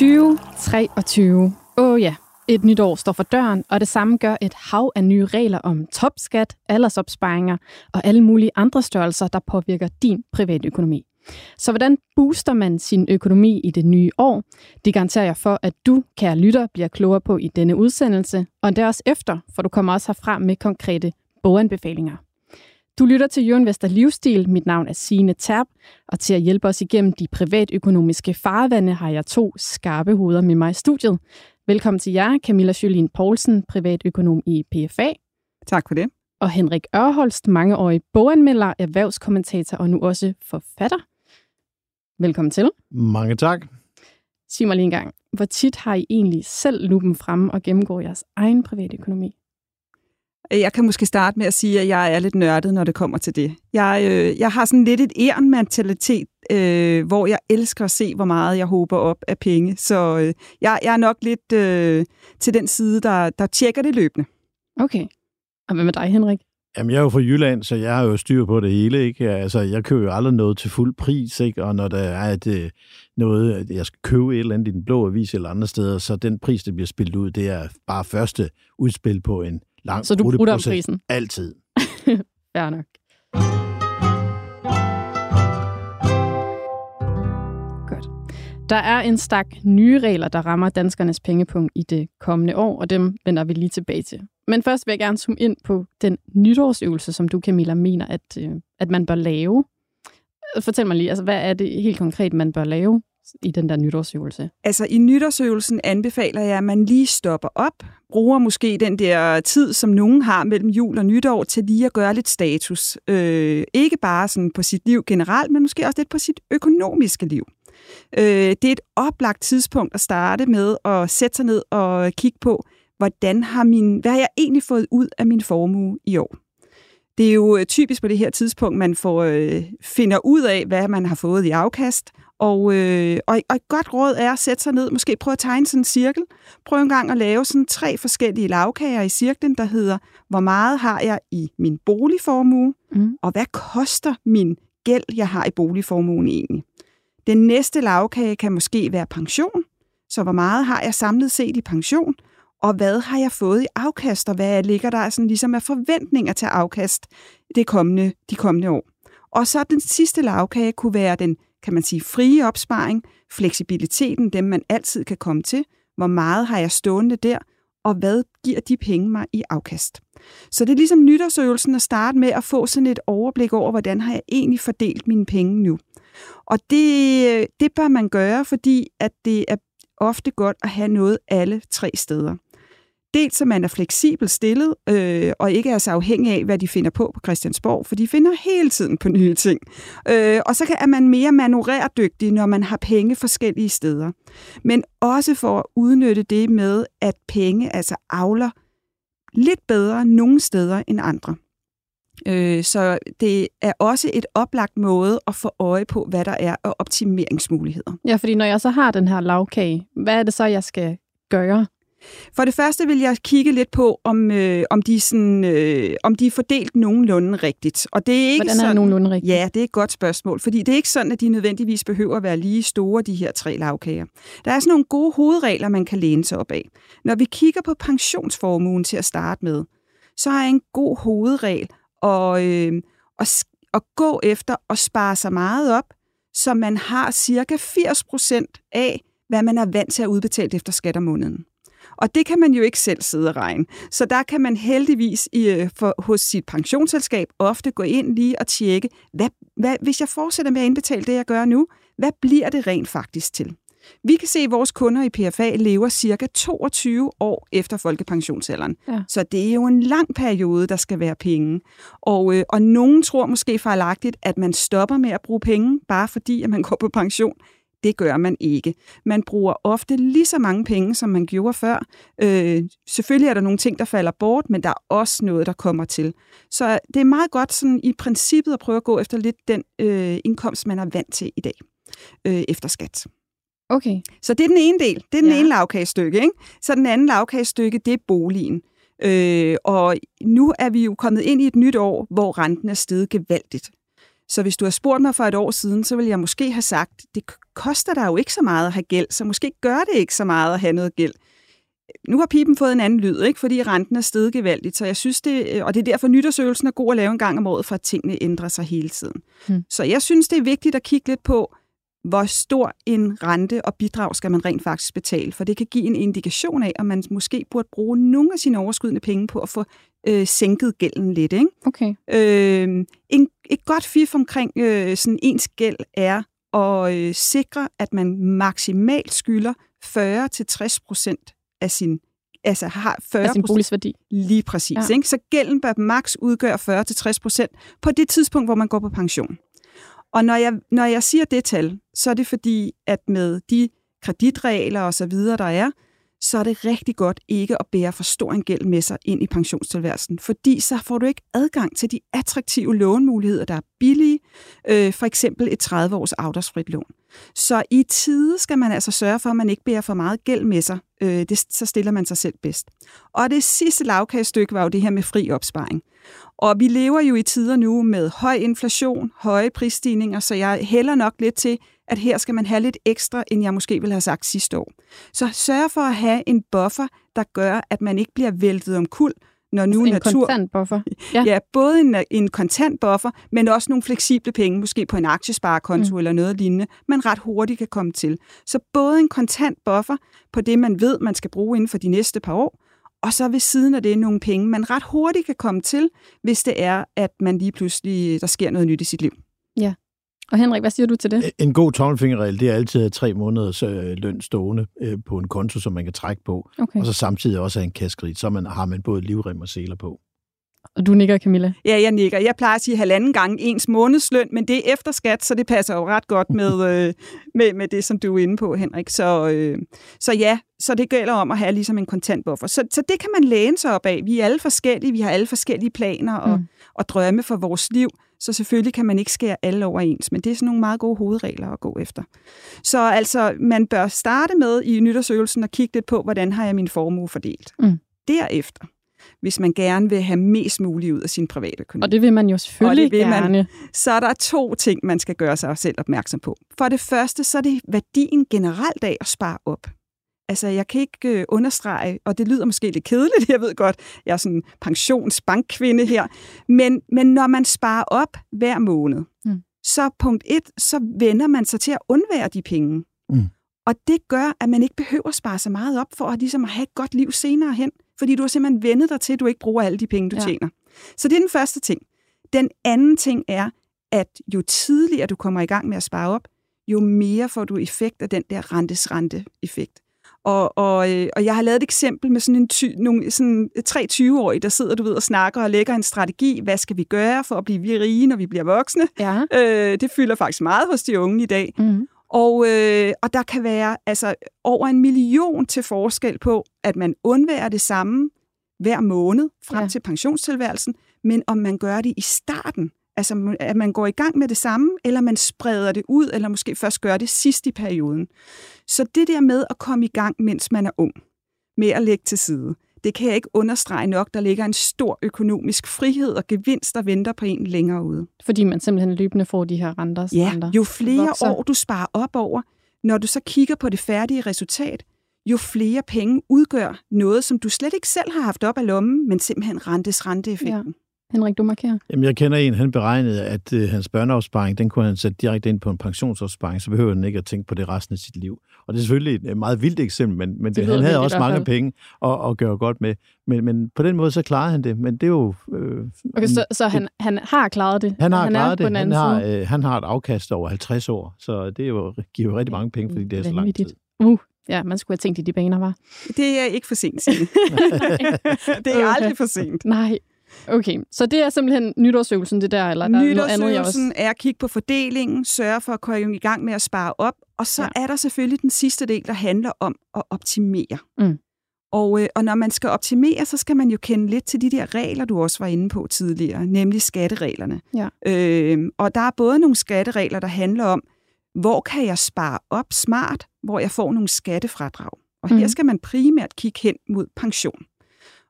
2023. Åh oh ja, et nyt år står for døren, og det samme gør et hav af nye regler om topskat, aldersopsparinger og alle mulige andre størrelser, der påvirker din private økonomi. Så hvordan booster man sin økonomi i det nye år? Det garanterer jeg for, at du, kære lytter, bliver klogere på i denne udsendelse, og det også efter, for du kommer også herfra med konkrete boganbefalinger. Du lytter til Jørgen Vester Livsstil. Mit navn er Signe Terp, og til at hjælpe os igennem de privatøkonomiske farvande har jeg to skarpe hoveder med mig i studiet. Velkommen til jer, Camilla Jølin Poulsen, privatøkonom i PFA. Tak for det. Og Henrik Ørholst, mangeårig boganmelder, erhvervskommentator og nu også forfatter. Velkommen til. Mange tak. Sig mig lige en gang, hvor tit har I egentlig selv lupen fremme og gennemgår jeres egen privatøkonomi? Jeg kan måske starte med at sige, at jeg er lidt nørdet, når det kommer til det. Jeg, øh, jeg har sådan lidt et æren-mentalitet, øh, hvor jeg elsker at se, hvor meget jeg håber op af penge. Så øh, jeg, jeg er nok lidt øh, til den side, der, der tjekker det løbende. Okay. Og hvad med dig, Henrik? Jamen, jeg er jo fra Jylland, så jeg har jo styr på det hele, ikke? Altså, jeg køber jo aldrig noget til fuld pris, ikke? Og når der er et, øh, noget, jeg skal købe et eller andet i den blå avis eller andre steder, så den pris, der bliver spillet ud, det er bare første udspil på en lang Så du bruger prisen? Altid. Fair nok. Godt. Der er en stak nye regler, der rammer danskernes pengepunkt i det kommende år, og dem vender vi lige tilbage til. Men først vil jeg gerne zoome ind på den nytårsøvelse, som du, Camilla, mener, at, øh, at man bør lave. Fortæl mig lige, altså, hvad er det helt konkret, man bør lave i den der nytårsøvelse? Altså i nytårsøvelsen anbefaler jeg, at man lige stopper op, bruger måske den der tid, som nogen har mellem jul og nytår, til lige at gøre lidt status. Øh, ikke bare sådan på sit liv generelt, men måske også lidt på sit økonomiske liv. Øh, det er et oplagt tidspunkt at starte med at sætte sig ned og kigge på, hvordan har min, hvad har jeg egentlig fået ud af min formue i år? Det er jo typisk på det her tidspunkt, man får, øh, finder ud af, hvad man har fået i afkast, og, øh, og, og et godt råd er at sætte sig ned, måske prøve at tegne sådan en cirkel. Prøv en gang at lave sådan tre forskellige lavkager i cirklen, der hedder, hvor meget har jeg i min boligformue, mm. og hvad koster min gæld, jeg har i boligformuen egentlig. Den næste lavkage kan måske være pension, så hvor meget har jeg samlet set i pension, og hvad har jeg fået i afkast, og hvad ligger der sådan ligesom af forventninger til afkast det kommende, de kommende år. Og så den sidste lavkage kunne være den kan man sige, frie opsparing, fleksibiliteten, dem man altid kan komme til, hvor meget har jeg stående der, og hvad giver de penge mig i afkast. Så det er ligesom nytårsøvelsen at starte med at få sådan et overblik over, hvordan har jeg egentlig fordelt mine penge nu. Og det, det bør man gøre, fordi at det er ofte godt at have noget alle tre steder. Dels så man er fleksibel stillet, øh, og ikke er så afhængig af, hvad de finder på på Christiansborg, for de finder hele tiden på nye ting. Øh, og så kan, er man mere manøvrerdygtig, når man har penge forskellige steder. Men også for at udnytte det med, at penge altså avler lidt bedre nogle steder end andre. Øh, så det er også et oplagt måde at få øje på, hvad der er af optimeringsmuligheder. Ja, fordi når jeg så har den her lavkage, hvad er det så, jeg skal gøre? For det første vil jeg kigge lidt på, om, øh, om, de, sådan, øh, om de er fordelt nogenlunde rigtigt. Og det er ikke Hvordan er sådan, nogenlunde rigtigt? Ja, det er et godt spørgsmål, fordi det er ikke sådan, at de nødvendigvis behøver at være lige store, de her tre lavkager. Der er sådan nogle gode hovedregler, man kan læne sig op af. Når vi kigger på pensionsformuen til at starte med, så er en god hovedregel at, øh, at, at gå efter og spare sig meget op, så man har cirka 80 procent af, hvad man er vant til at udbetale efter skat om måneden. Og det kan man jo ikke selv sidde og regne. Så der kan man heldigvis i, øh, for, hos sit pensionsselskab ofte gå ind lige og tjekke, hvad, hvad, hvis jeg fortsætter med at indbetale det, jeg gør nu, hvad bliver det rent faktisk til? Vi kan se, at vores kunder i PFA lever cirka 22 år efter folkepensionsalderen. Ja. Så det er jo en lang periode, der skal være penge. Og, øh, og nogen tror måske fejlagtigt, at man stopper med at bruge penge, bare fordi at man går på pension. Det gør man ikke. Man bruger ofte lige så mange penge, som man gjorde før. Øh, selvfølgelig er der nogle ting, der falder bort, men der er også noget, der kommer til. Så det er meget godt sådan, i princippet at prøve at gå efter lidt den øh, indkomst, man er vant til i dag øh, efter skat. Okay. Så det er den ene del. Det er den ja. ene lavkagestykke. Ikke? Så den anden lavkagestykke, det er boligen. Øh, og nu er vi jo kommet ind i et nyt år, hvor renten er steget gevaldigt. Så hvis du har spurgt mig for et år siden, så vil jeg måske have sagt, det koster dig jo ikke så meget at have gæld, så måske gør det ikke så meget at have noget gæld. Nu har pipen fået en anden lyd, ikke? fordi renten er steget gevaldigt, så jeg synes det, og det er derfor nytårsøvelsen er god at lave en gang om året, for at tingene ændrer sig hele tiden. Hmm. Så jeg synes, det er vigtigt at kigge lidt på, hvor stor en rente og bidrag skal man rent faktisk betale, for det kan give en indikation af, om man måske burde bruge nogle af sine overskydende penge på at få øh, sænket gælden lidt. Ikke? Okay. Øh, en, et godt fif omkring øh, sådan ens gæld er at øh, sikre, at man maksimalt skylder 40-60 procent af sin altså har 40 af sin boligsværdi. Lige præcis. Ja. Ikke? Så gælden bør maks udgøre 40-60 procent på det tidspunkt, hvor man går på pension. Og når jeg, når jeg siger det tal, så er det fordi, at med de kreditregler og så videre, der er, så er det rigtig godt ikke at bære for stor en gæld med sig ind i pensionstilværelsen, fordi så får du ikke adgang til de attraktive lånemuligheder, der er billige, øh, for eksempel et 30-års afdragsfrit lån. Så i tide skal man altså sørge for, at man ikke bærer for meget gæld med sig. Øh, det, så stiller man sig selv bedst. Og det sidste lavkagestykke var jo det her med fri opsparing. Og vi lever jo i tider nu med høj inflation, høje prisstigninger, så jeg hælder nok lidt til, at her skal man have lidt ekstra, end jeg måske ville have sagt sidste år. Så sørg for at have en buffer, der gør, at man ikke bliver væltet om kul, når nu en natur... kontant buffer. Ja. ja, både en, en kontant buffer, men også nogle fleksible penge, måske på en aktiesparekonto mm. eller noget lignende, man ret hurtigt kan komme til. Så både en kontant buffer på det, man ved, man skal bruge inden for de næste par år, og så ved siden af det nogle penge, man ret hurtigt kan komme til, hvis det er, at man lige pludselig, der sker noget nyt i sit liv. Og Henrik, hvad siger du til det? En god tommelfingerregel, det er altid at tre måneders øh, løn stående øh, på en konto, som man kan trække på. Okay. Og så samtidig også have en kaskrit, så man, har man både livrem og seler på. Og du nikker, Camilla? Ja, jeg nikker. Jeg plejer at sige halvanden gange ens månedsløn, men det er efter skat, så det passer jo ret godt med, øh, med, med det, som du er inde på, Henrik. Så, øh, så ja, så det gælder om at have ligesom en kontantbuffer. Så, så det kan man læne sig op af. Vi er alle forskellige, vi har alle forskellige planer og, mm. og drømme for vores liv, så selvfølgelig kan man ikke skære alle over ens, men det er sådan nogle meget gode hovedregler at gå efter. Så altså, man bør starte med i nytårsøvelsen og kigge lidt på, hvordan har jeg min formue fordelt. Mm. Derefter, hvis man gerne vil have mest muligt ud af sin private økonomi. Og det vil man jo selvfølgelig og det vil gerne. Man, så er der to ting, man skal gøre sig selv opmærksom på. For det første, så er det værdien generelt af at spare op. Altså, jeg kan ikke øh, understrege, og det lyder måske lidt kedeligt, jeg ved godt, jeg er sådan pensionsbankkvinde her, men, men når man sparer op hver måned, mm. så punkt et, så vender man sig til at undvære de penge. Mm. Og det gør, at man ikke behøver at spare så meget op for at, ligesom at have et godt liv senere hen, fordi du har simpelthen vendet dig til, at du ikke bruger alle de penge, du ja. tjener. Så det er den første ting. Den anden ting er, at jo tidligere du kommer i gang med at spare op, jo mere får du effekt af den der rentes-rente-effekt. Og, og, øh, og jeg har lavet et eksempel med sådan en ty, nogle, sådan tre 20-årige, der sidder du ved, og snakker og lægger en strategi. Hvad skal vi gøre for at blive rige, når vi bliver voksne? Ja. Øh, det fylder faktisk meget hos de unge i dag. Mm. Og, øh, og der kan være altså, over en million til forskel på, at man undværer det samme hver måned frem ja. til pensionstilværelsen, men om man gør det i starten, altså at man går i gang med det samme, eller man spreder det ud, eller måske først gør det sidst i perioden. Så det der med at komme i gang, mens man er ung, med at lægge til side, det kan jeg ikke understrege nok. Der ligger en stor økonomisk frihed og gevinst, der venter på en længere ude. Fordi man simpelthen løbende får de her renter. Ja, jo flere vokser. år du sparer op over, når du så kigger på det færdige resultat, jo flere penge udgør noget, som du slet ikke selv har haft op af lommen, men simpelthen rentes renteeffekten. Ja. Henrik, du markerer. Jamen, jeg kender en, han beregnede, at øh, hans børneopsparing, den kunne han sætte direkte ind på en pensionsopsparing, så behøver han ikke at tænke på det resten af sit liv. Og det er selvfølgelig et meget vildt eksempel, men, men det, det han havde også mange penge at, at gøre godt med. Men, men på den måde, så klarede han det. Men det er jo... Øh, okay, så, så han, han har klaret det? Han har han klaret det. Han har, øh, han har et afkast over 50 år, så det er jo, giver jo rigtig mange penge, fordi det er så lang tid. Uh, Ja, man skulle have tænkt i de baner, var. Det er ikke for sent, det er aldrig for sent. Nej, Okay, så det er simpelthen nytårsøvelsen, det der, eller der er noget andet, jeg også... er at kigge på fordelingen, sørge for at komme i gang med at spare op, og så ja. er der selvfølgelig den sidste del, der handler om at optimere. Mm. Og, øh, og når man skal optimere, så skal man jo kende lidt til de der regler, du også var inde på tidligere, nemlig skattereglerne. Ja. Øh, og der er både nogle skatteregler, der handler om, hvor kan jeg spare op smart, hvor jeg får nogle skattefradrag. Og her mm. skal man primært kigge hen mod pension.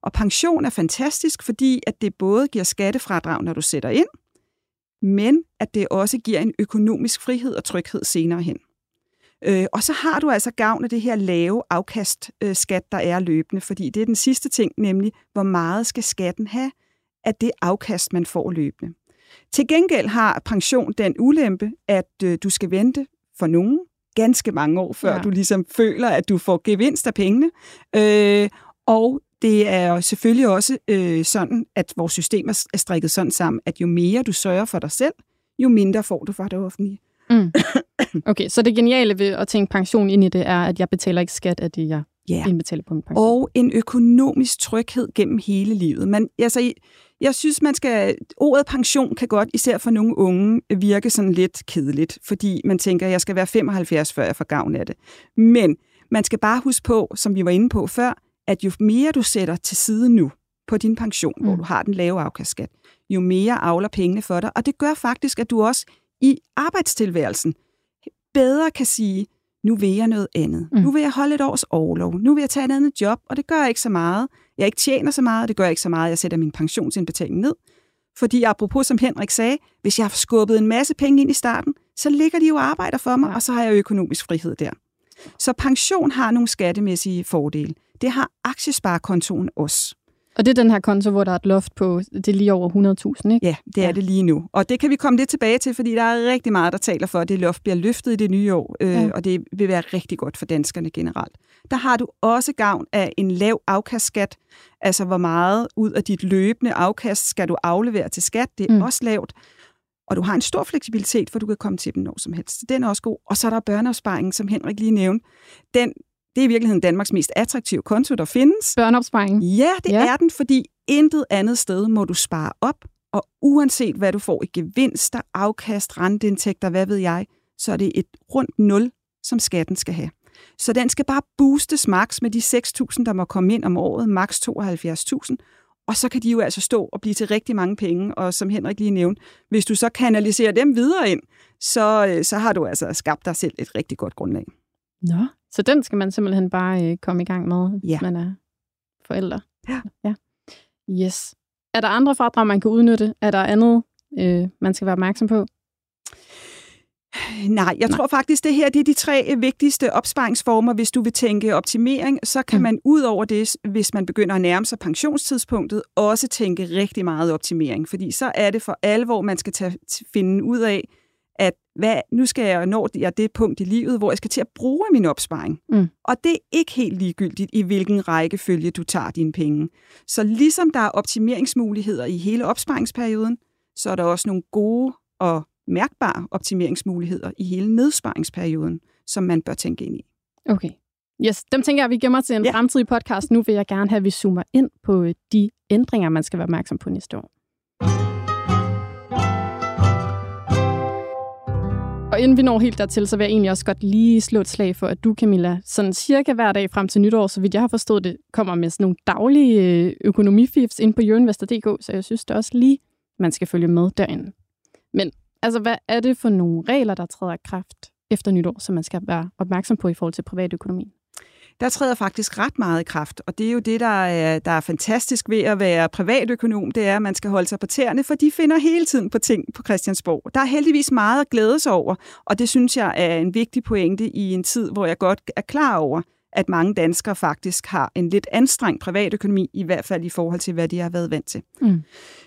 Og pension er fantastisk, fordi at det både giver skattefradrag, når du sætter ind, men at det også giver en økonomisk frihed og tryghed senere hen. Øh, og så har du altså gavn af det her lave afkastskat, der er løbende, fordi det er den sidste ting, nemlig hvor meget skal skatten have af det afkast, man får løbende. Til gengæld har pension den ulempe, at øh, du skal vente for nogen ganske mange år, før ja. du ligesom føler, at du får gevinst af pengene. Øh, og det er selvfølgelig også øh, sådan, at vores system er strikket sådan sammen, at jo mere du sørger for dig selv, jo mindre får du fra det offentlige. Mm. Okay, så det geniale ved at tænke pension ind i det er, at jeg betaler ikke skat af det, jeg yeah. indbetaler på min pension. Og en økonomisk tryghed gennem hele livet. Men altså, jeg synes, man skal... Ordet pension kan godt, især for nogle unge, virke sådan lidt kedeligt, fordi man tænker, at jeg skal være 75, før jeg får gavn af det. Men man skal bare huske på, som vi var inde på før, at jo mere du sætter til side nu på din pension, mm. hvor du har den lave afkastskat, jo mere avler pengene for dig. Og det gør faktisk, at du også i arbejdstilværelsen bedre kan sige, nu vil jeg noget andet. Mm. Nu vil jeg holde et års overlov. Nu vil jeg tage et andet job, og det gør ikke så meget. Jeg ikke tjener så meget, og det gør ikke så meget, jeg sætter min pensionsindbetaling ned. Fordi apropos, som Henrik sagde, hvis jeg har skubbet en masse penge ind i starten, så ligger de jo og arbejder for mig, ja. og så har jeg økonomisk frihed der. Så pension har nogle skattemæssige fordele. Det har aktiesparekontoen også. Og det er den her konto, hvor der er et loft på, det er lige over 100.000, ikke? Ja, det er ja. det lige nu. Og det kan vi komme lidt tilbage til, fordi der er rigtig meget, der taler for, at det loft bliver løftet i det nye år, øh, ja. og det vil være rigtig godt for danskerne generelt. Der har du også gavn af en lav afkastskat, altså hvor meget ud af dit løbende afkast skal du aflevere til skat, det er mm. også lavt. Og du har en stor fleksibilitet, for du kan komme til den når som helst. Den er også god. Og så er der børneopsparingen, som Henrik lige nævnte. Den, det er i virkeligheden Danmarks mest attraktive konto, der findes. Børneopsparing? Ja, det ja. er den, fordi intet andet sted må du spare op, og uanset hvad du får i gevinster, afkast, renteindtægter, hvad ved jeg, så er det et rundt nul, som skatten skal have. Så den skal bare boostes max med de 6.000, der må komme ind om året, max 72.000, og så kan de jo altså stå og blive til rigtig mange penge, og som Henrik lige nævnte, hvis du så kanaliserer dem videre ind, så, øh, så har du altså skabt dig selv et rigtig godt grundlag. Nå, så den skal man simpelthen bare øh, komme i gang med, ja. hvis man er forældre. Ja. ja. Yes. Er der andre fradrag, man kan udnytte? Er der andet, øh, man skal være opmærksom på? Nej, jeg Nej. tror faktisk, det her det er de tre vigtigste opsparingsformer. Hvis du vil tænke optimering, så kan mm. man ud over det, hvis man begynder at nærme sig pensionstidspunktet, også tænke rigtig meget optimering. Fordi så er det for alvor, man skal tage, finde ud af, at hvad, nu skal jeg nå jeg det punkt i livet, hvor jeg skal til at bruge min opsparing. Mm. Og det er ikke helt ligegyldigt, i hvilken rækkefølge du tager dine penge. Så ligesom der er optimeringsmuligheder i hele opsparingsperioden, så er der også nogle gode og mærkbare optimeringsmuligheder i hele nedsparingsperioden, som man bør tænke ind i. Okay. Yes, dem tænker jeg, at vi gemmer til en ja. fremtidig podcast. Nu vil jeg gerne have, at vi zoomer ind på de ændringer, man skal være opmærksom på næste år. Og inden vi når helt dertil, så vil jeg egentlig også godt lige slå et slag for, at du, Camilla, sådan cirka hver dag frem til nytår, så vidt jeg har forstået det, kommer med sådan nogle daglige øh, økonomififs ind på jørinvestor.dk, så jeg synes det også lige, man skal følge med derinde. Men altså, hvad er det for nogle regler, der træder i kraft efter nytår, som man skal være opmærksom på i forhold til privatøkonomien? Der træder faktisk ret meget i kraft. Og det er jo det, der er, der er fantastisk ved at være privatøkonom, det er, at man skal holde sig på tæerne, for de finder hele tiden på ting på Christiansborg. Der er heldigvis meget at glæde sig over, og det synes jeg er en vigtig pointe i en tid, hvor jeg godt er klar over, at mange danskere faktisk har en lidt anstrengt privatøkonomi, i hvert fald i forhold til, hvad de har været vant til. Mm.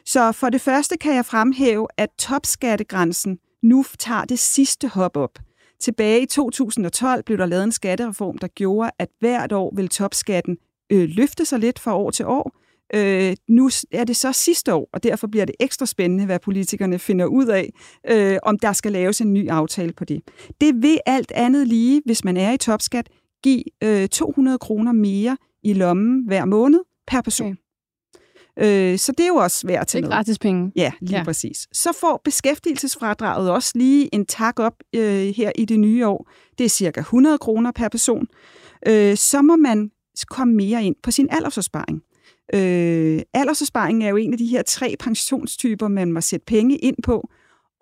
Så for det første kan jeg fremhæve, at topskattegrænsen nu tager det sidste hop op. Tilbage i 2012 blev der lavet en skattereform, der gjorde, at hvert år vil topskatten øh, løfte sig lidt fra år til år. Øh, nu er det så sidste år, og derfor bliver det ekstra spændende, hvad politikerne finder ud af, øh, om der skal laves en ny aftale på det. Det vil alt andet lige, hvis man er i topskat, give øh, 200 kroner mere i lommen hver måned per person. Okay. Øh, så det er jo også værd til noget. Det er gratis penge. Ja, lige ja. præcis. Så får beskæftigelsesfradraget også lige en tak op øh, her i det nye år. Det er cirka 100 kroner per person. Øh, så må man komme mere ind på sin aldersopsparing. Øh, aldersopsparing er jo en af de her tre pensionstyper, man må sætte penge ind på.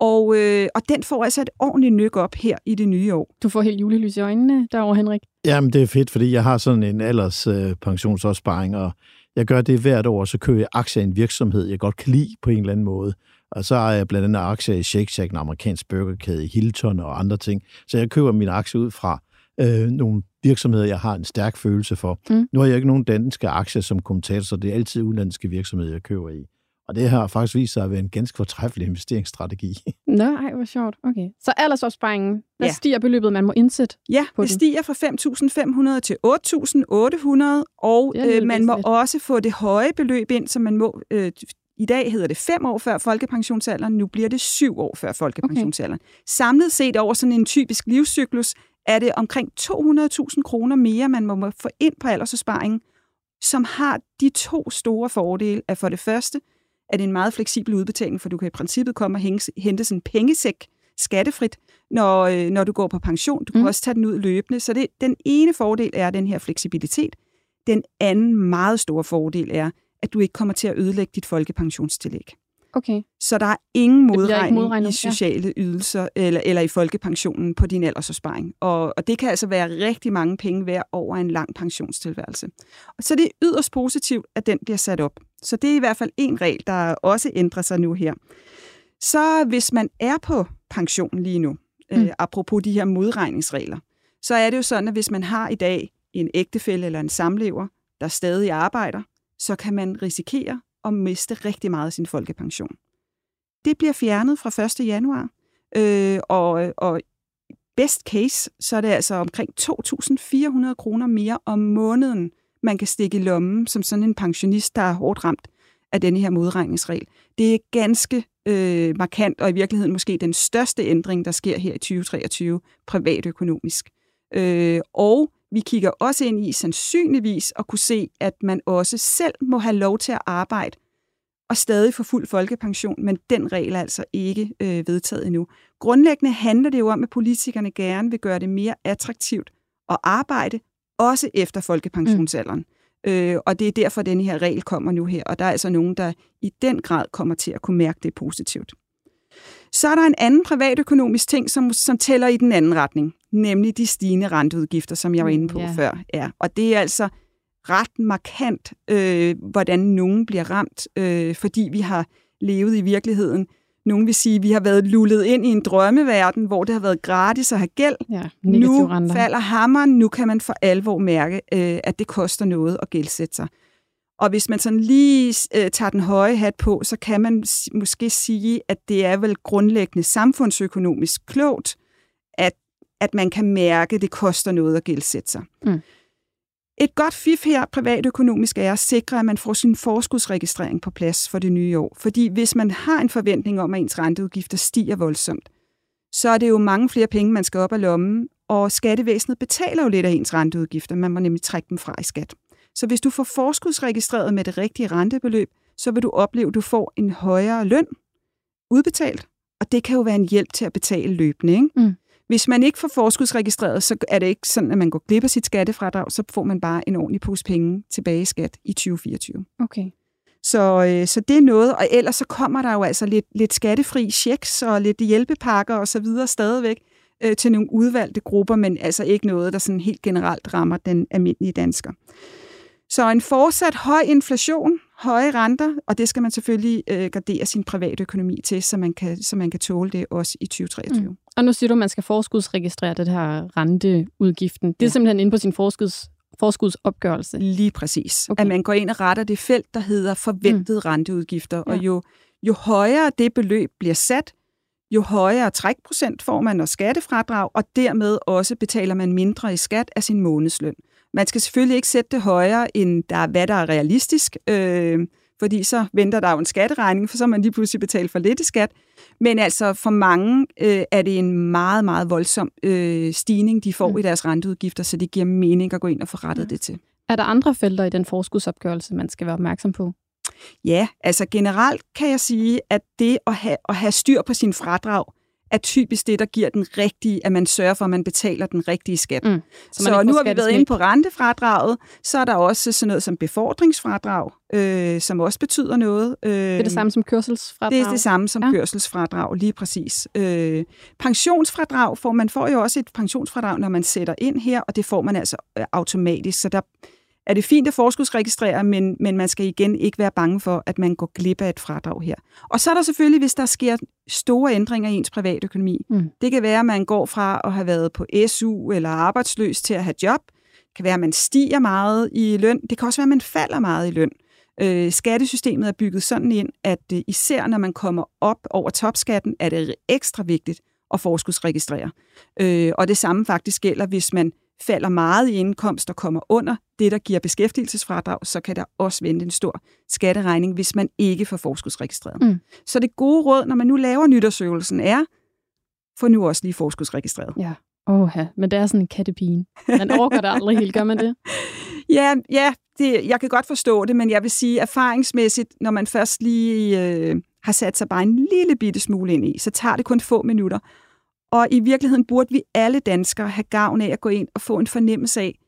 Og, øh, og den får altså et ordentligt nyk op her i det nye år. Du får helt julelys i øjnene derovre, Henrik. Jamen, det er fedt, fordi jeg har sådan en alders øh, pensionsopsparing, og jeg gør det hvert år, så køber jeg aktier i en virksomhed, jeg godt kan lide på en eller anden måde. Og så har jeg blandt andet aktier i Shake Shack, en amerikansk burgerkæde, Hilton og andre ting. Så jeg køber mine aktier ud fra øh, nogle virksomheder, jeg har en stærk følelse for. Mm. Nu har jeg ikke nogen danske aktier som kommentator, så det er altid udenlandske virksomheder, jeg køber i. Og det har faktisk vist sig at være en ganske fortræffelig investeringsstrategi. Nå, ej, hvor sjovt. Okay. Så aldersopsparingen, der ja. stiger beløbet, man må indsætte Ja, på det den. stiger fra 5.500 til 8.800, og øh, man må væsentligt. også få det høje beløb ind, som man må... Øh, I dag hedder det fem år før folkepensionsalderen, nu bliver det syv år før folkepensionsalderen. Okay. Samlet set over sådan en typisk livscyklus, er det omkring 200.000 kroner mere, man må få ind på aldersopsparingen, som har de to store fordele, at for det første er det en meget fleksibel udbetaling, for du kan i princippet komme og hænge, hente sådan en pengesæk skattefrit, når, øh, når du går på pension. Du kan mm. også tage den ud løbende. Så det, den ene fordel er den her fleksibilitet. Den anden meget store fordel er, at du ikke kommer til at ødelægge dit folkepensionstillæg. Okay. Så der er ingen modregning, i sociale ydelser eller, eller i folkepensionen på din aldersopsparing. Og, og det kan altså være rigtig mange penge værd over en lang pensionstilværelse. Så det er yderst positivt, at den bliver sat op. Så det er i hvert fald en regel, der også ændrer sig nu her. Så hvis man er på pension lige nu, mm. øh, apropos de her modregningsregler, så er det jo sådan, at hvis man har i dag en ægtefælle eller en samlever, der stadig arbejder, så kan man risikere at miste rigtig meget af sin folkepension. Det bliver fjernet fra 1. januar, øh, og, og best case, så er det altså omkring 2.400 kroner mere om måneden, man kan stikke i lommen som sådan en pensionist, der er hårdt ramt af denne her modregningsregel. Det er ganske øh, markant, og i virkeligheden måske den største ændring, der sker her i 2023 privatøkonomisk. Øh, og vi kigger også ind i sandsynligvis at kunne se, at man også selv må have lov til at arbejde og stadig få fuld folkepension, men den regel er altså ikke øh, vedtaget endnu. Grundlæggende handler det jo om, at politikerne gerne vil gøre det mere attraktivt at arbejde, også efter folkepensionsalderen. Mm. Øh, og det er derfor, denne her regel kommer nu her, og der er altså nogen, der i den grad kommer til at kunne mærke det positivt. Så er der en anden privatøkonomisk ting, som, som tæller i den anden retning, nemlig de stigende renteudgifter, som jeg var inde på Ja. før. Ja. Og det er altså ret markant, øh, hvordan nogen bliver ramt, øh, fordi vi har levet i virkeligheden. Nogen vil sige, at vi har været lullet ind i en drømmeverden, hvor det har været gratis at have gæld. Ja, Nu renter. falder hammeren, nu kan man for alvor mærke, øh, at det koster noget at gældsætte sig. Og hvis man sådan lige øh, tager den høje hat på, så kan man måske sige, at det er vel grundlæggende samfundsøkonomisk klogt, at, man kan mærke, at det koster noget at gældsætte sig. Mm. Et godt fif her privatøkonomisk er at sikre, at man får sin forskudsregistrering på plads for det nye år. Fordi hvis man har en forventning om, at ens renteudgifter stiger voldsomt, så er det jo mange flere penge, man skal op af lommen, og skattevæsenet betaler jo lidt af ens renteudgifter. Man må nemlig trække dem fra i skat. Så hvis du får forskudsregistreret med det rigtige rentebeløb, så vil du opleve, at du får en højere løn udbetalt, og det kan jo være en hjælp til at betale løbende. Ikke? Mm. Hvis man ikke får forskudsregistreret, så er det ikke sådan, at man går glip af sit skattefradrag, så får man bare en ordentlig pose penge tilbage i skat i 2024. Okay. Så, øh, så det er noget, og ellers så kommer der jo altså lidt, lidt skattefri checks og lidt hjælpepakker og så videre stadigvæk øh, til nogle udvalgte grupper, men altså ikke noget, der sådan helt generelt rammer den almindelige dansker. Så en fortsat høj inflation, høje renter, og det skal man selvfølgelig øh, gardere sin private økonomi til, så man, kan, så man kan tåle det også i 2023. Mm. Og nu siger du, at man skal forskudsregistrere det her renteudgiften. Det er Ja. simpelthen inde på sin forskuds, forskudsopgørelse. Lige præcis. Okay. At man går ind og retter det felt, der hedder forventede mm. renteudgifter. Ja. Og jo, jo højere det beløb bliver sat, jo højere trækprocent får man og skattefradrag, og dermed også betaler man mindre i skat af sin månedsløn. Man skal selvfølgelig ikke sætte det højere, end der, hvad der er realistisk, øh, fordi så venter der jo en skatteregning, for så man lige pludselig betalt for lidt i skat. Men altså for mange øh, er det en meget, meget voldsom øh, stigning, de får Mm. mm. i deres renteudgifter, så det giver mening at gå ind og få rettet Ja. det til. Er der andre felter i den forskudsopgørelse, man skal være opmærksom på? Ja, altså generelt kan jeg sige, at det at have, at have styr på sin fradrag, er typisk det, der giver den rigtige, at man sørger for, at man betaler den rigtige skat. Mm. Så, så nu har vi været inde på rentefradraget, så er der også sådan noget som befordringsfradrag, øh, som også betyder noget. Øh, Det er det samme som kørselsfradrag? det er det samme som Ja. ja. kørselsfradrag, lige præcis. Øh, pensionsfradrag får man får jo også et pensionsfradrag, når man sætter ind her, og det får man altså øh, automatisk. Så der, er det fint at forskudsregistrere, men, men man skal igen ikke være bange for, at man går glip af et fradrag her. Og så er der selvfølgelig, hvis der sker store ændringer i ens privatøkonomi. Mm. Det kan være, at man går fra at have været på SU eller arbejdsløs til at have job. Det kan være, at man stiger meget i løn. Det kan også være, at man falder meget i løn. Øh, skattesystemet er bygget sådan ind, at øh, især når man kommer op over topskatten, er det ekstra vigtigt at forskudsregistrere. Øh, og det samme faktisk gælder, hvis man falder meget i indkomst og kommer under det, der giver beskæftigelsesfradrag, så kan der også vente en stor skatteregning, hvis man ikke får forskudsregistreret. Mm. Så det gode råd, når man nu laver nytårsøvelsen, er, få nu også lige forskudsregistreret. Ja. Åh, ja. men det er sådan en kattepine. Man overgår det aldrig helt, gør man det? Ja, ja det, jeg kan godt forstå det, men jeg vil sige, erfaringsmæssigt, når man først lige øh, har sat sig bare en lille bitte smule ind i, så tager det kun få minutter. Og i virkeligheden burde vi alle danskere have gavn af at gå ind og få en fornemmelse af,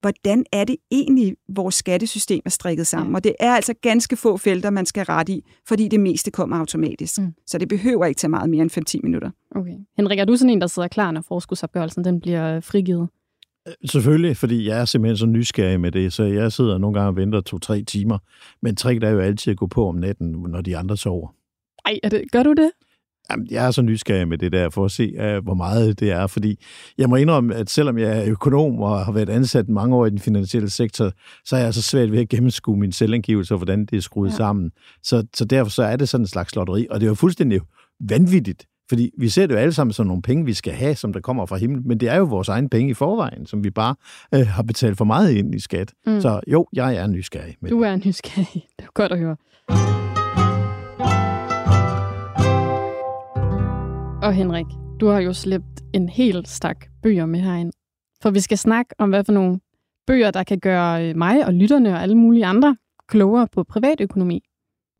hvordan er det egentlig, vores skattesystem er strikket sammen. Og det er altså ganske få felter, man skal rette i, fordi det meste kommer automatisk. Mm. Så det behøver ikke tage meget mere end 5-10 minutter. Okay. Henrik, er du sådan en, der sidder klar, når forskudsopgørelsen den bliver frigivet? Øh, selvfølgelig, fordi jeg er simpelthen så nysgerrig med det, så jeg sidder nogle gange og venter to-tre timer. Men tricket er jo altid at gå på om natten, når de andre sover. Ej, er det, gør du det? Jamen, jeg er så nysgerrig med det der, for at se, uh, hvor meget det er. Fordi jeg må indrømme, at selvom jeg er økonom og har været ansat mange år i den finansielle sektor, så er jeg så svært ved at gennemskue min selvangivelse og hvordan det er skruet ja. sammen. Så, så derfor så er det sådan en slags lotteri. Og det er jo fuldstændig vanvittigt, fordi vi ser det jo alle sammen som nogle penge, vi skal have, som der kommer fra himlen. Men det er jo vores egen penge i forvejen, som vi bare øh, har betalt for meget ind i skat. Mm. Så jo, jeg er nysgerrig. Med du er nysgerrig. Det er godt at høre. Og Henrik, du har jo slæbt en hel stak bøger med herind. For vi skal snakke om, hvad for nogle bøger, der kan gøre øh, mig og lytterne og alle mulige andre klogere på privatøkonomi.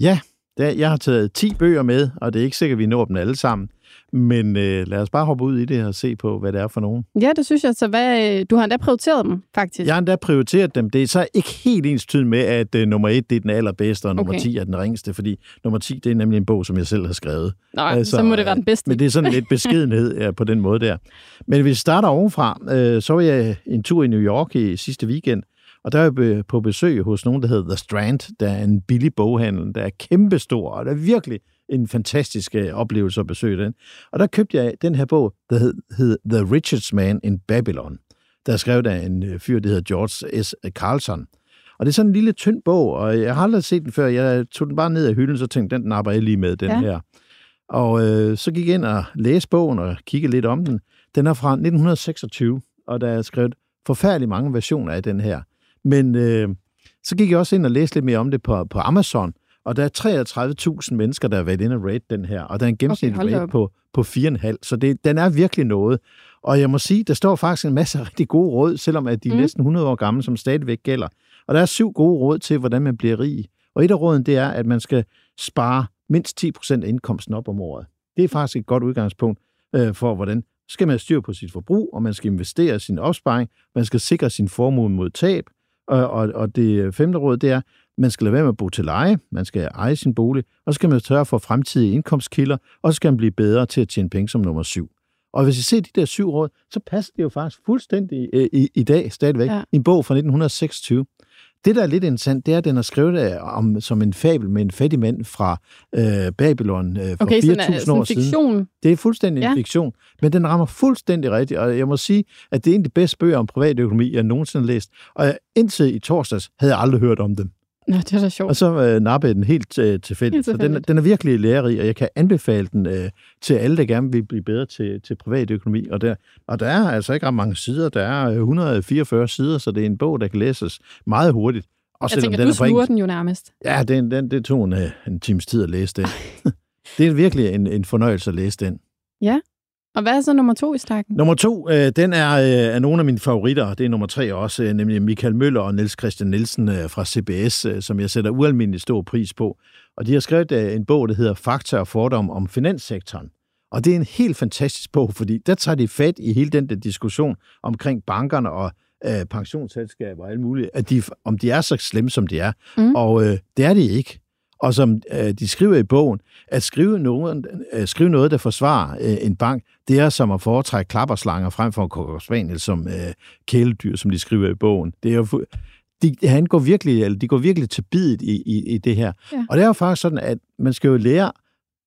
Ja, jeg har taget 10 bøger med, og det er ikke sikkert, at vi når dem alle sammen. Men øh, lad os bare hoppe ud i det og se på, hvad det er for nogen. Ja, det synes jeg. Så hvad, du har endda prioriteret dem, faktisk. Jeg har endda prioriteret dem. Det er så ikke helt ens tyd med, at uh, nummer 1 det er den allerbedste, og nummer okay. 10 er den ringeste, fordi nummer 10 det er nemlig en bog, som jeg selv har skrevet. Nå, altså, så må det være den bedste. Men det er sådan lidt beskedenhed ja, på den måde der. Men hvis vi starter ovenfra, øh, så var jeg en tur i New York i sidste weekend, og der er jeg på besøg hos nogen, der hedder The Strand, der er en billig boghandel, der er kæmpestor, og der er virkelig en fantastisk øh, oplevelse at besøge den. Og der købte jeg den her bog, der hed, hed The Richest Man in Babylon, der er skrevet af en øh, fyr, der hedder George S. Carlson. Og det er sådan en lille tynd bog, og jeg har aldrig set den før. Jeg tog den bare ned af hylden, så tænkte den napper jeg lige med, den ja. her. Og øh, så gik jeg ind og læste bogen og kiggede lidt om den. Den er fra 1926, og der er skrevet forfærdeligt mange versioner af den her. Men øh, så gik jeg også ind og læste lidt mere om det på, på Amazon, og der er 33.000 mennesker, der har været inde og rate den her, og der er en gennemsnitlig okay, rate på, på 4,5, så det, den er virkelig noget. Og jeg må sige, der står faktisk en masse rigtig gode råd, selvom at de er mm. næsten 100 år gamle, som stadigvæk gælder. Og der er syv gode råd til, hvordan man bliver rig. Og et af råden, det er, at man skal spare mindst 10% af indkomsten op om året. Det er faktisk et godt udgangspunkt øh, for, hvordan skal man styre på sit forbrug, og man skal investere sin opsparing, man skal sikre sin formue mod tab, og, og, og det femte råd, det er, man skal lade være med at bo til leje, man skal eje sin bolig, og så skal man tørre for fremtidige indkomstkilder, og så skal man blive bedre til at tjene penge som nummer syv. Og hvis I ser de der syv råd, så passer det jo faktisk fuldstændig i, i, i dag stadigvæk. Ja. En bog fra 1926. Det, der er lidt interessant, det er, at den er skrevet om, som en fabel med en fattig mand fra øh, Babylon øh, for okay, 4.000 år fiktion. siden. Det er fuldstændig ja. en fiktion, men den rammer fuldstændig rigtigt, og jeg må sige, at det er en af de bedste bøger om privatøkonomi, jeg nogensinde har læst, og indtil i torsdags havde jeg aldrig hørt om dem. Nå, det er da sjovt. Og så øh, nappede den helt øh, tilfældigt. Så den, den er virkelig lærerig, og jeg kan anbefale den øh, til alle, der gerne vil blive bedre til, til privatøkonomi. Og der, og der er altså ikke ret mange sider. Der er 144 øh, sider, så det er en bog, der kan læses meget hurtigt. Også jeg tænker, den du sluger den jo nærmest. Ja, den, den, det tog en, øh, en times tid at læse den. det er virkelig en, en fornøjelse at læse den. Ja, og hvad er så nummer to i stakken? Nummer to, øh, den er, øh, er nogle af mine favoritter. Det er nummer tre også, øh, nemlig Michael Møller og Niels Christian Nielsen øh, fra CBS, øh, som jeg sætter ualmindelig stor pris på. Og de har skrevet øh, en bog, der hedder Fakta og fordom om finanssektoren. Og det er en helt fantastisk bog, fordi der tager de fat i hele den der diskussion omkring bankerne og øh, pensionsselskaber og alt muligt, at de, om de er så slemme, som de er. Mm. Og øh, det er de ikke. Og som øh, de skriver i bogen, at skrive noget, øh, skrive noget der forsvarer øh, en bank, det er som at foretrække klapperslanger frem for en spaniel som øh, kæledyr, som de skriver i bogen. Det er jo de, han går virkelig, eller de går virkelig til bidet i, i, i det her. Ja. Og det er jo faktisk sådan, at man skal jo lære,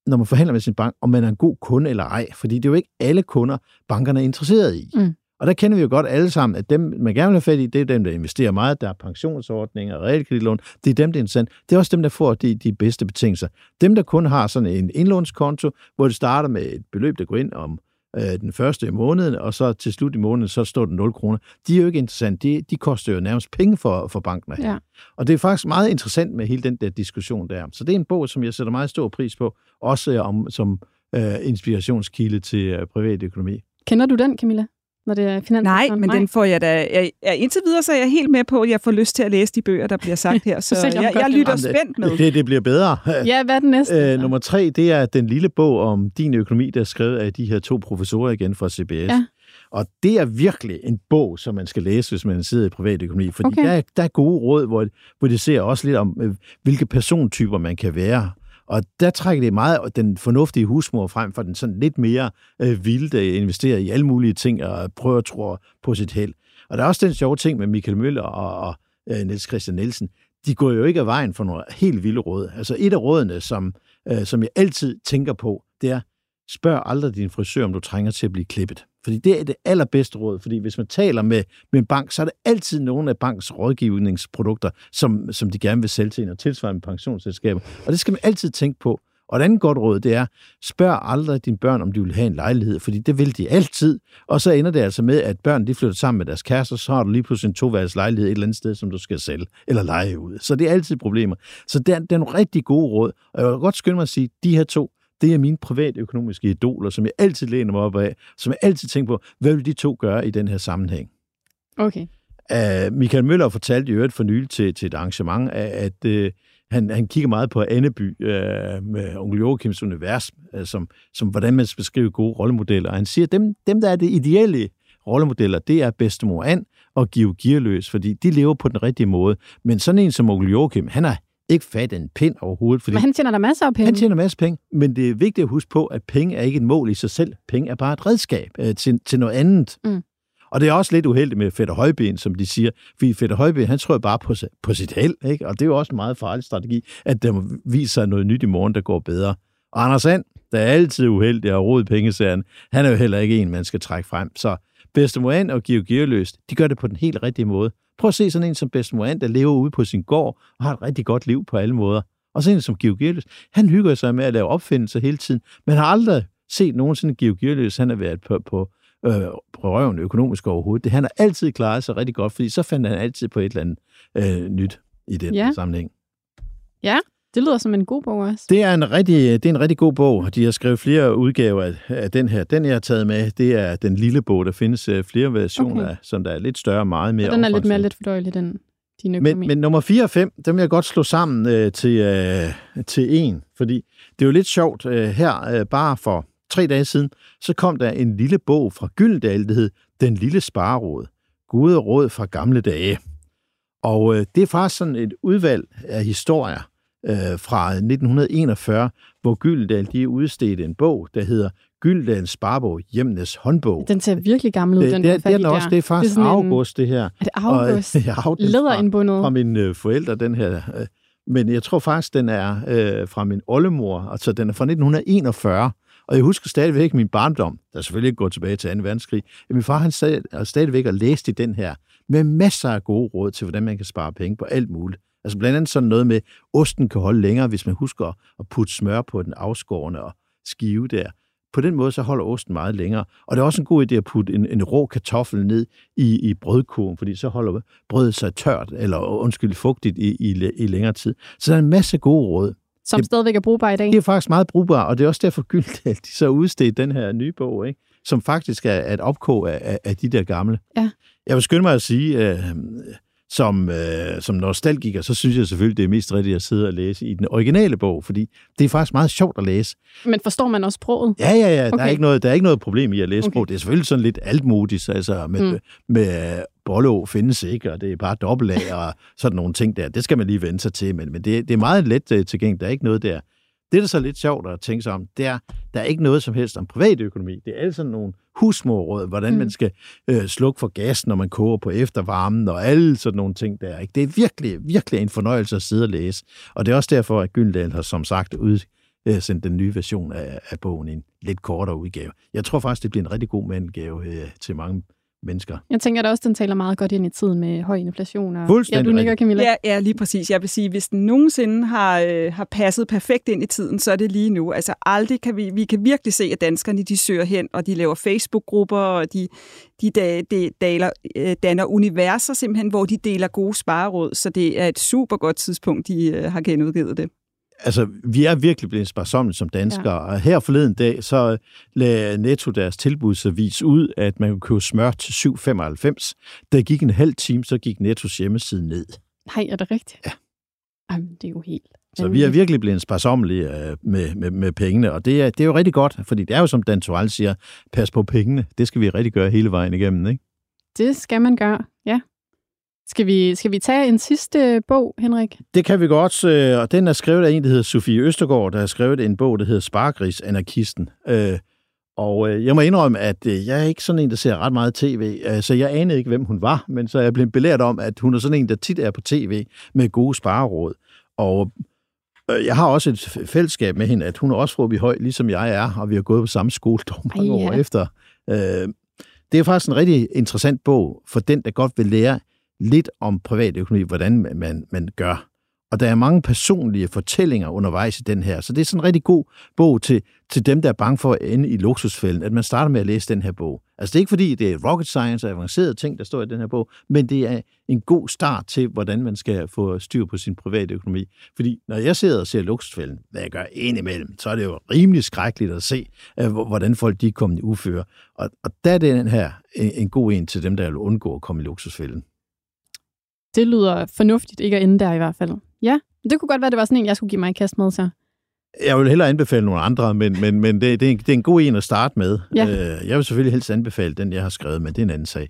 når man forhandler med sin bank, om man er en god kunde eller ej. Fordi det er jo ikke alle kunder, bankerne er interesseret i. Mm. Og der kender vi jo godt alle sammen, at dem, man gerne vil have fat i, det er dem, der investerer meget. Der er pensionsordninger, realkreditlån. Det er dem, der er interessant. Det er også dem, der får de, de bedste betingelser. Dem, der kun har sådan en indlånskonto, hvor det starter med et beløb, der går ind om øh, den første i måneden, og så til slut i måneden, så står det 0 kroner. De er jo ikke interessant. De, de koster jo nærmest penge for, for banken. Ja. Og det er faktisk meget interessant med hele den der diskussion der. Så det er en bog, som jeg sætter meget stor pris på, også om, som øh, inspirationskilde til øh, privat økonomi. Kender du den, Camilla? Når det er finans Nej, men den får jeg da... Jeg, jeg, indtil videre så er jeg helt med på, at jeg får lyst til at læse de bøger, der bliver sagt her. Så jeg, jeg den lytter Jamen, spændt med. Det, det bliver bedre. Ja, hvad er den næste? Øh, nummer tre, det er den lille bog om din økonomi, der er skrevet af de her to professorer igen fra CBS. Ja. Og det er virkelig en bog, som man skal læse, hvis man sidder i privat økonomi. Fordi Okay. okay. der, er, der er gode råd, hvor, hvor det ser også lidt om, øh, hvilke persontyper man kan være. Og der trækker det meget den fornuftige husmor frem for den sådan lidt mere øh, vilde, investere investerer i alle mulige ting og prøver at tro på sit held. Og der er også den sjove ting med Michael Møller og, og øh, Niels Christian Nielsen. De går jo ikke af vejen for nogle helt vilde råd. Altså et af rådene, som, øh, som jeg altid tænker på, det er, spørg aldrig din frisør, om du trænger til at blive klippet. Fordi det er det allerbedste råd, fordi hvis man taler med, med en bank, så er det altid nogle af banks rådgivningsprodukter, som, som de gerne vil sælge til en, og tilsvarende pensionsselskaber. Og det skal man altid tænke på. Og et andet godt råd, det er, spørg aldrig dine børn, om de vil have en lejlighed, fordi det vil de altid. Og så ender det altså med, at børn de flytter sammen med deres kærester, så har du lige pludselig en toværelses lejlighed et eller andet sted, som du skal sælge eller lege ud. Så det er altid problemer. Så det er, det er nogle rigtig gode råd. Og jeg vil godt skynde mig at sige, at de her to, det er mine privatøkonomiske idoler, som jeg altid læner mig op af, som jeg altid tænker på, hvad vil de to gøre i den her sammenhæng? Okay. Uh, Michael Møller fortalte i øvrigt for nylig til, til et arrangement, at, at uh, han, han kigger meget på Anneby uh, med onkel Joachims univers, uh, som, som hvordan man skal beskrive gode rollemodeller. Og han siger, at dem, dem, der er det ideelle rollemodeller, det er bedstemor Ann og Giv Gearløs, fordi de lever på den rigtige måde. Men sådan en som onkel Joachim, han er ikke fat en pind overhovedet. Fordi Men han tjener der masser af penge. han tjener masser af penge, men det er vigtigt at huske på, at penge er ikke et mål i sig selv. Penge er bare et redskab øh, til, til noget andet. Mm. Og det er også lidt uheldigt med Fætter Højben, som de siger. Fordi Fætter Højben, han tror bare på, på sit held, ikke? og det er jo også en meget farlig strategi, at der viser sig noget nyt i morgen, der går bedre. Og Anders Sand, der er altid uheldig og rodet pengeserien, han er jo heller ikke en, man skal trække frem. Så Bedstemor og Georg Gearløst, de gør det på den helt rigtige måde. Prøv at se sådan en som Bedstemor Ann, der lever ude på sin gård og har et rigtig godt liv på alle måder. Og sådan en som Georg Gearløs, han hygger sig med at lave opfindelser hele tiden, men har aldrig set nogensinde Georg Gearløs, han har været på, på, øh, på røven økonomisk overhovedet. Det, han har altid klaret sig rigtig godt, fordi så fandt han altid på et eller andet øh, nyt i den ja. sammenhæng. Ja, det lyder som en god bog også. Det er en rigtig, det er en rigtig god bog. De har skrevet flere udgaver af, af den her. Den, jeg har taget med, det er den lille bog. Der findes øh, flere versioner, Okay. som der er lidt større og meget mere Og den er lidt mere let fordøjelig, den din økonomi. Men, men nummer 4 og 5, dem vil jeg godt slå sammen øh, til, øh, til en, fordi det er jo lidt sjovt. Øh, her, øh, bare for tre dage siden, så kom der en lille bog fra Gyldendal, der hed Den Lille Spareråd. Gode råd fra gamle dage. Og øh, det er faktisk sådan et udvalg af historier øh, fra 1941, hvor Gyldendal de udstedte en bog, der hedder Gyldendals Sparebog, Hjemnes håndbog. Den ser virkelig gammel ud, det, den det, er- det er den også. der. Det er faktisk sådan en- august, det her. Er det august? Og, jeg har den fra, fra mine forældre, den her. øh, Men jeg tror faktisk, den er øh, fra min oldemor. Altså, den er fra 1941. Og jeg husker stadigvæk min barndom, der selvfølgelig ikke går tilbage til 2. verdenskrig. at Min far han sad og stadigvæk og læste i den her, med masser af gode råd til, hvordan man kan spare penge på alt muligt. Altså blandt andet sådan noget med, at osten kan holde længere, hvis man husker at putte smør på den afskårne og skive der. På den måde, så holder osten meget længere. Og det er også en god idé at putte en, en rå kartoffel ned i, i brødkurven, fordi så holder brødet sig tørt, eller undskyld, fugtigt i, i, i længere tid. Så der er en masse gode råd. Som det- stadigvæk er brugbar i dag. Det er faktisk meget brugbart, og det er også derfor Gyldendal, de så udstedt den her nye bog, ikke? som faktisk er er et opkog af, af, af de der gamle. Ja. Jeg vil skynde mig at sige, øh, som, øh, som nostalgiker, så synes jeg selvfølgelig, det er mest rigtigt at sidde og læse i den originale bog, fordi det er faktisk meget sjovt at læse. Men forstår man også sproget? Ja, ja, ja. Der, Okay. er ikke noget, der er ikke noget problem i at læse Okay. sprog. Det er selvfølgelig sådan lidt altmodigt, altså med, Mm. med øh, Bollo findes ikke, og det er bare dobbelt og sådan nogle ting der. Det skal man lige vende sig til, men, men det, det er meget let uh, tilgængeligt. Der er ikke noget der. Det, der er så lidt sjovt at tænke sig om, det er, der er ikke noget som helst om privatøkonomi. Det er alle sådan nogle husmorråd, hvordan mm. man skal øh, slukke for gas, når man koger på eftervarmen, og alle sådan nogle ting der. Ikke? Det er virkelig, virkelig en fornøjelse at sidde og læse. Og det er også derfor, at Gyldendal har som sagt udsendt den nye version af, af bogen i en lidt kortere udgave. Jeg tror faktisk, det bliver en rigtig god mandgave øh, til mange mennesker. Jeg tænker da også, den taler meget godt ind i tiden med høj inflation. Og... Ja, du nikker, Camilla. Ja, ja, lige præcis. Jeg vil sige, hvis den nogensinde har, øh, har passet perfekt ind i tiden, så er det lige nu. Altså aldrig kan vi, vi kan virkelig se, at danskerne de søger hen, og de laver Facebook-grupper, og de, de, de, de daler, øh, danner universer simpelthen, hvor de deler gode spareråd. Så det er et super godt tidspunkt, de øh, har genudgivet det altså, vi er virkelig blevet sparsomlige som danskere, ja. og her forleden dag, så lagde Netto deres tilbudsavis ud, at man kunne købe smør til 7,95. Der gik en halv time, så gik Nettos hjemmeside ned. Nej, er det rigtigt? Ja. Jamen, det er jo helt... Så vi er virkelig blevet sparsomlige øh, med, med, med pengene, og det er, det er jo rigtig godt, fordi det er jo, som Dan Torell siger, pas på pengene. Det skal vi rigtig gøre hele vejen igennem, ikke? Det skal man gøre, ja. Skal vi, skal vi tage en sidste bog, Henrik? Det kan vi godt, øh, og den er skrevet af en, der hedder Sofie Østergaard, der har skrevet en bog, der hedder Spargris Anarkisten. Øh, og øh, jeg må indrømme, at jeg er ikke sådan en, der ser ret meget tv, så jeg anede ikke, hvem hun var, men så er jeg blevet belært om, at hun er sådan en, der tit er på tv med gode spareråd. Og jeg har også et fællesskab med hende, at hun er også fra Høj, ligesom jeg er, og vi har gået på samme skole mange Ej, ja. år efter. Det er faktisk en rigtig interessant bog for den, der godt vil lære lidt om privatøkonomi, hvordan man, man gør. Og der er mange personlige fortællinger undervejs i den her, så det er sådan en rigtig god bog til, til dem, der er bange for at ende i luksusfælden, at man starter med at læse den her bog. Altså det er ikke fordi, det er rocket science og avancerede ting, der står i den her bog, men det er en god start til, hvordan man skal få styr på sin private økonomi. Fordi når jeg sidder og ser luksusfælden, hvad jeg gør indimellem, så er det jo rimelig skrækkeligt at se, hvordan folk de er kommet i uføre. Og, og der er den her en, en god en til dem, der vil undgå at komme i luksusfælden. Det lyder fornuftigt, ikke at ende der i hvert fald. Ja, det kunne godt være, det var sådan en, jeg skulle give mig i kast med så. Jeg vil hellere anbefale nogle andre, men, men, men det, det, er en, det er en god en at starte med. Ja. Øh, jeg vil selvfølgelig helst anbefale den, jeg har skrevet, men det er en anden sag.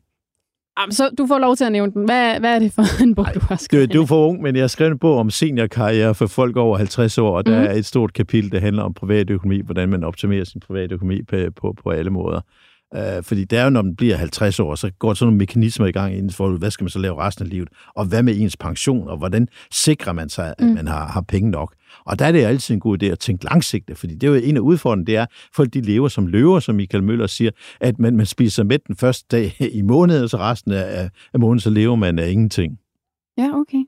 Jamen, så du får lov til at nævne den. Hvad, hvad er det for en bog, Ej, du har skrevet? Du, er for ung, men jeg har skrevet en bog om seniorkarriere for folk over 50 år, og der mm. er et stort kapitel, der handler om privatøkonomi, hvordan man optimerer sin privatøkonomi på, på, på alle måder. Øh, fordi det er jo, når man bliver 50 år, så går der sådan nogle mekanismer i gang inden for, hvad skal man så lave resten af livet? Og hvad med ens pension? Og hvordan sikrer man sig, at mm. man har, har penge nok? Og der er det altid en god idé at tænke langsigtet, fordi det er jo en af udfordringerne, det er, at folk de lever som løver, som Michael Møller siger, at man, man spiser med den første dag i måneden, og så resten af, af måneden, så lever man af ingenting. Ja, okay.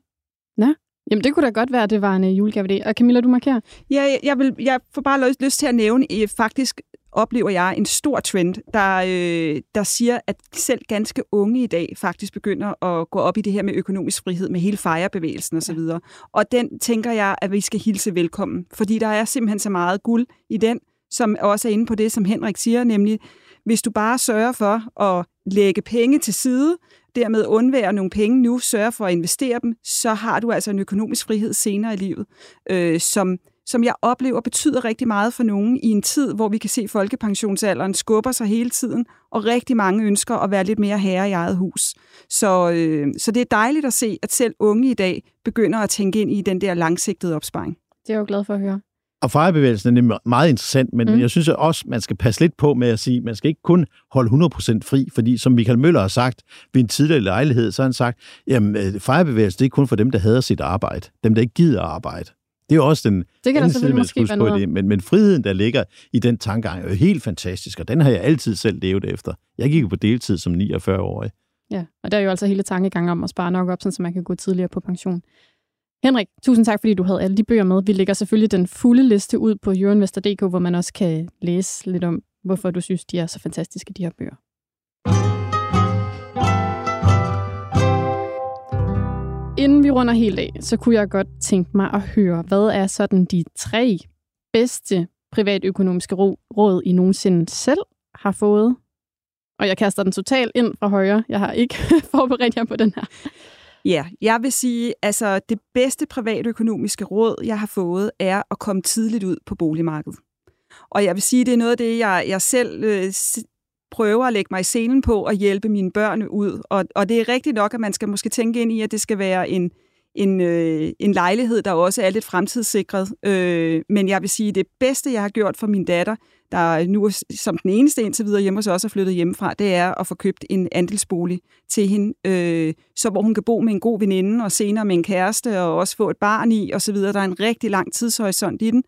Nå, Jamen, det kunne da godt være, at det var en uh, julegave. Og Camilla, du markerer? Ja, jeg, jeg, vil, jeg får bare lyst, lyst til at nævne faktisk oplever jeg en stor trend, der, øh, der siger, at selv ganske unge i dag faktisk begynder at gå op i det her med økonomisk frihed, med hele fejrebevægelsen osv. Ja. Og den tænker jeg, at vi skal hilse velkommen, fordi der er simpelthen så meget guld i den, som også er inde på det, som Henrik siger, nemlig hvis du bare sørger for at lægge penge til side, dermed undvære nogle penge nu, sørge for at investere dem, så har du altså en økonomisk frihed senere i livet, øh, som som jeg oplever betyder rigtig meget for nogen i en tid, hvor vi kan se, at folkepensionsalderen skubber sig hele tiden, og rigtig mange ønsker at være lidt mere herre i eget hus. Så, øh, så det er dejligt at se, at selv unge i dag begynder at tænke ind i den der langsigtede opsparing. Det er jeg jo glad for at høre. Og fejrebevægelsen er meget interessant, men mm. jeg synes også, man skal passe lidt på med at sige, man skal ikke kun holde 100% fri, fordi som Michael Møller har sagt ved en tidligere lejlighed, så har han sagt, jamen øh, fejrebevægelsen det er kun for dem, der hader sit arbejde, dem, der ikke gider arbejde. Det er jo også den det kan anden side, man måske på det. Men, men friheden, der ligger i den tankegang, er jo helt fantastisk, og den har jeg altid selv levet efter. Jeg gik på deltid som 49-årig. Ja, og der er jo altså hele tankegangen om at spare nok op, så man kan gå tidligere på pension. Henrik, tusind tak, fordi du havde alle de bøger med. Vi lægger selvfølgelig den fulde liste ud på jørenvester.dk, hvor man også kan læse lidt om, hvorfor du synes, de er så fantastiske, de her bøger. Inden vi runder helt af, så kunne jeg godt tænke mig at høre, hvad er sådan de tre bedste privatøkonomiske råd, I nogensinde selv har fået? Og jeg kaster den totalt ind fra højre. Jeg har ikke forberedt jer på den her. Ja, jeg vil sige, altså det bedste privatøkonomiske råd, jeg har fået, er at komme tidligt ud på boligmarkedet. Og jeg vil sige, det er noget af det, jeg, jeg selv øh, prøver at lægge mig i scenen på at hjælpe mine børn ud. Og, og det er rigtigt nok, at man skal måske tænke ind i, at det skal være en, en, øh, en lejlighed, der også er lidt fremtidssikret. Øh, men jeg vil sige, det bedste, jeg har gjort for min datter, der nu som den eneste indtil videre hjemme hos os er flyttet hjemmefra, det er at få købt en andelsbolig til hende, øh, så hvor hun kan bo med en god veninde, og senere med en kæreste, og også få et barn i, og så videre. Der er en rigtig lang tidshorisont i den.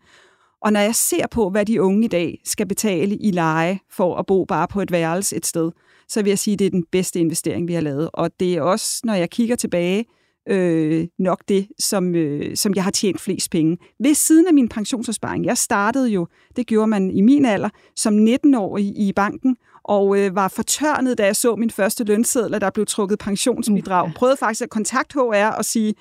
Og når jeg ser på, hvad de unge i dag skal betale i leje for at bo bare på et værelse et sted, så vil jeg sige, at det er den bedste investering, vi har lavet. Og det er også, når jeg kigger tilbage, øh, nok det, som, øh, som jeg har tjent flest penge. Ved siden af min pensionsopsparing. Jeg startede jo, det gjorde man i min alder, som 19-årig i banken, og øh, var fortørnet, da jeg så min første lønseddel, der blev trukket pensionsbidrag. Uh, ja. Prøvede faktisk at kontakte HR og sige,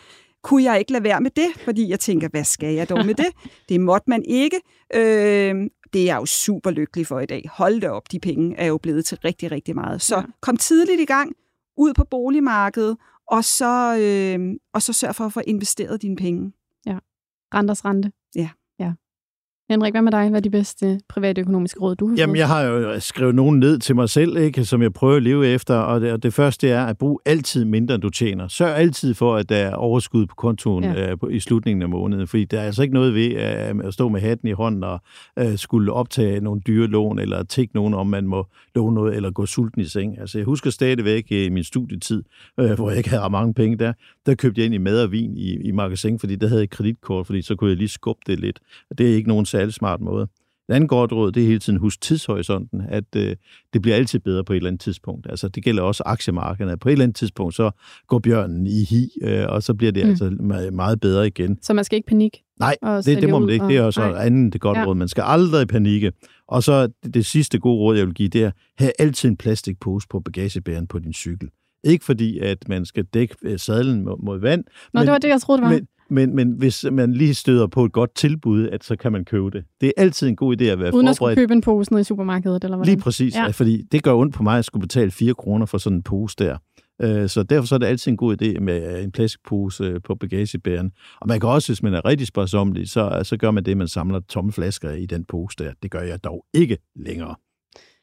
kunne jeg ikke lade være med det? Fordi jeg tænker, hvad skal jeg dog med det? Det måtte man ikke. Øh, det er jeg jo super lykkelig for i dag. Hold da op, de penge er jo blevet til rigtig, rigtig meget. Så kom tidligt i gang, ud på boligmarkedet, og så, øh, og så sørg for at få investeret dine penge. Ja, renters rente. Ja. Henrik, hvad med dig? Hvad er de bedste private økonomiske råd, du har Jamen, jeg har jo skrevet nogen ned til mig selv, ikke, som jeg prøver at leve efter, og det, og det første er at bruge altid mindre, end du tjener. Sørg altid for, at der er overskud på kontoen ja. øh, i slutningen af måneden, fordi der er altså ikke noget ved øh, at stå med hatten i hånden og øh, skulle optage nogle dyre lån, eller tække nogen om, man må låne noget, eller gå sulten i seng. Altså, jeg husker stadigvæk i min studietid, øh, hvor jeg ikke havde mange penge der, der købte jeg ind i mad og vin i, i magasin, fordi der havde jeg kreditkort, fordi så kunne jeg lige skubbe det lidt. Og det er ikke nogen særlig smart måde. Det andet godt råd, det er hele tiden husk tidshorisonten, at øh, det bliver altid bedre på et eller andet tidspunkt. Altså, det gælder også aktiemarkederne. På et eller andet tidspunkt, så går bjørnen i hi, øh, og så bliver det mm. altså meget bedre igen. Så man skal ikke panik? Nej, det, det må man ikke. Det er også nej. andet det godt ja. råd. Man skal aldrig panikke. Og så det, det sidste gode råd, jeg vil give, det er, have altid en plastikpose på bagagebæren på din cykel. Ikke fordi, at man skal dække øh, sadlen mod, mod vand. Nå, men, det var det, jeg troede, det var. Men, men, men hvis man lige støder på et godt tilbud, at så kan man købe det. Det er altid en god idé at være Uden forberedt. at skulle købe en pose nede i supermarkedet, eller hvad? Lige præcis, ja. fordi det gør ondt på mig at skulle betale 4 kroner for sådan en pose der. Øh, så derfor så er det altid en god idé med en plastikpose øh, på bagagebæren. Og man kan også, hvis man er rigtig sparsomlig, så, så gør man det, man samler tomme flasker i den pose der. Det gør jeg dog ikke længere.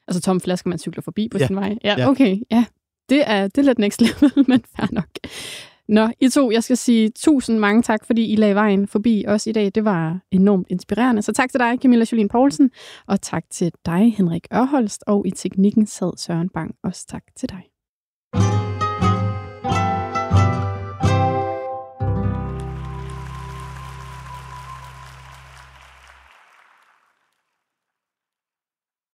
Altså tomme flasker, man cykler forbi på ja. sin vej? Ja, ja, okay. Ja, det er, det er lidt next level, men fair nok. Nå, I to, jeg skal sige tusind mange tak, fordi I lagde vejen forbi os i dag. Det var enormt inspirerende. Så tak til dig, Camilla Jolien Poulsen, og tak til dig, Henrik Ørholst, og i teknikken sad Søren Bang. Også tak til dig.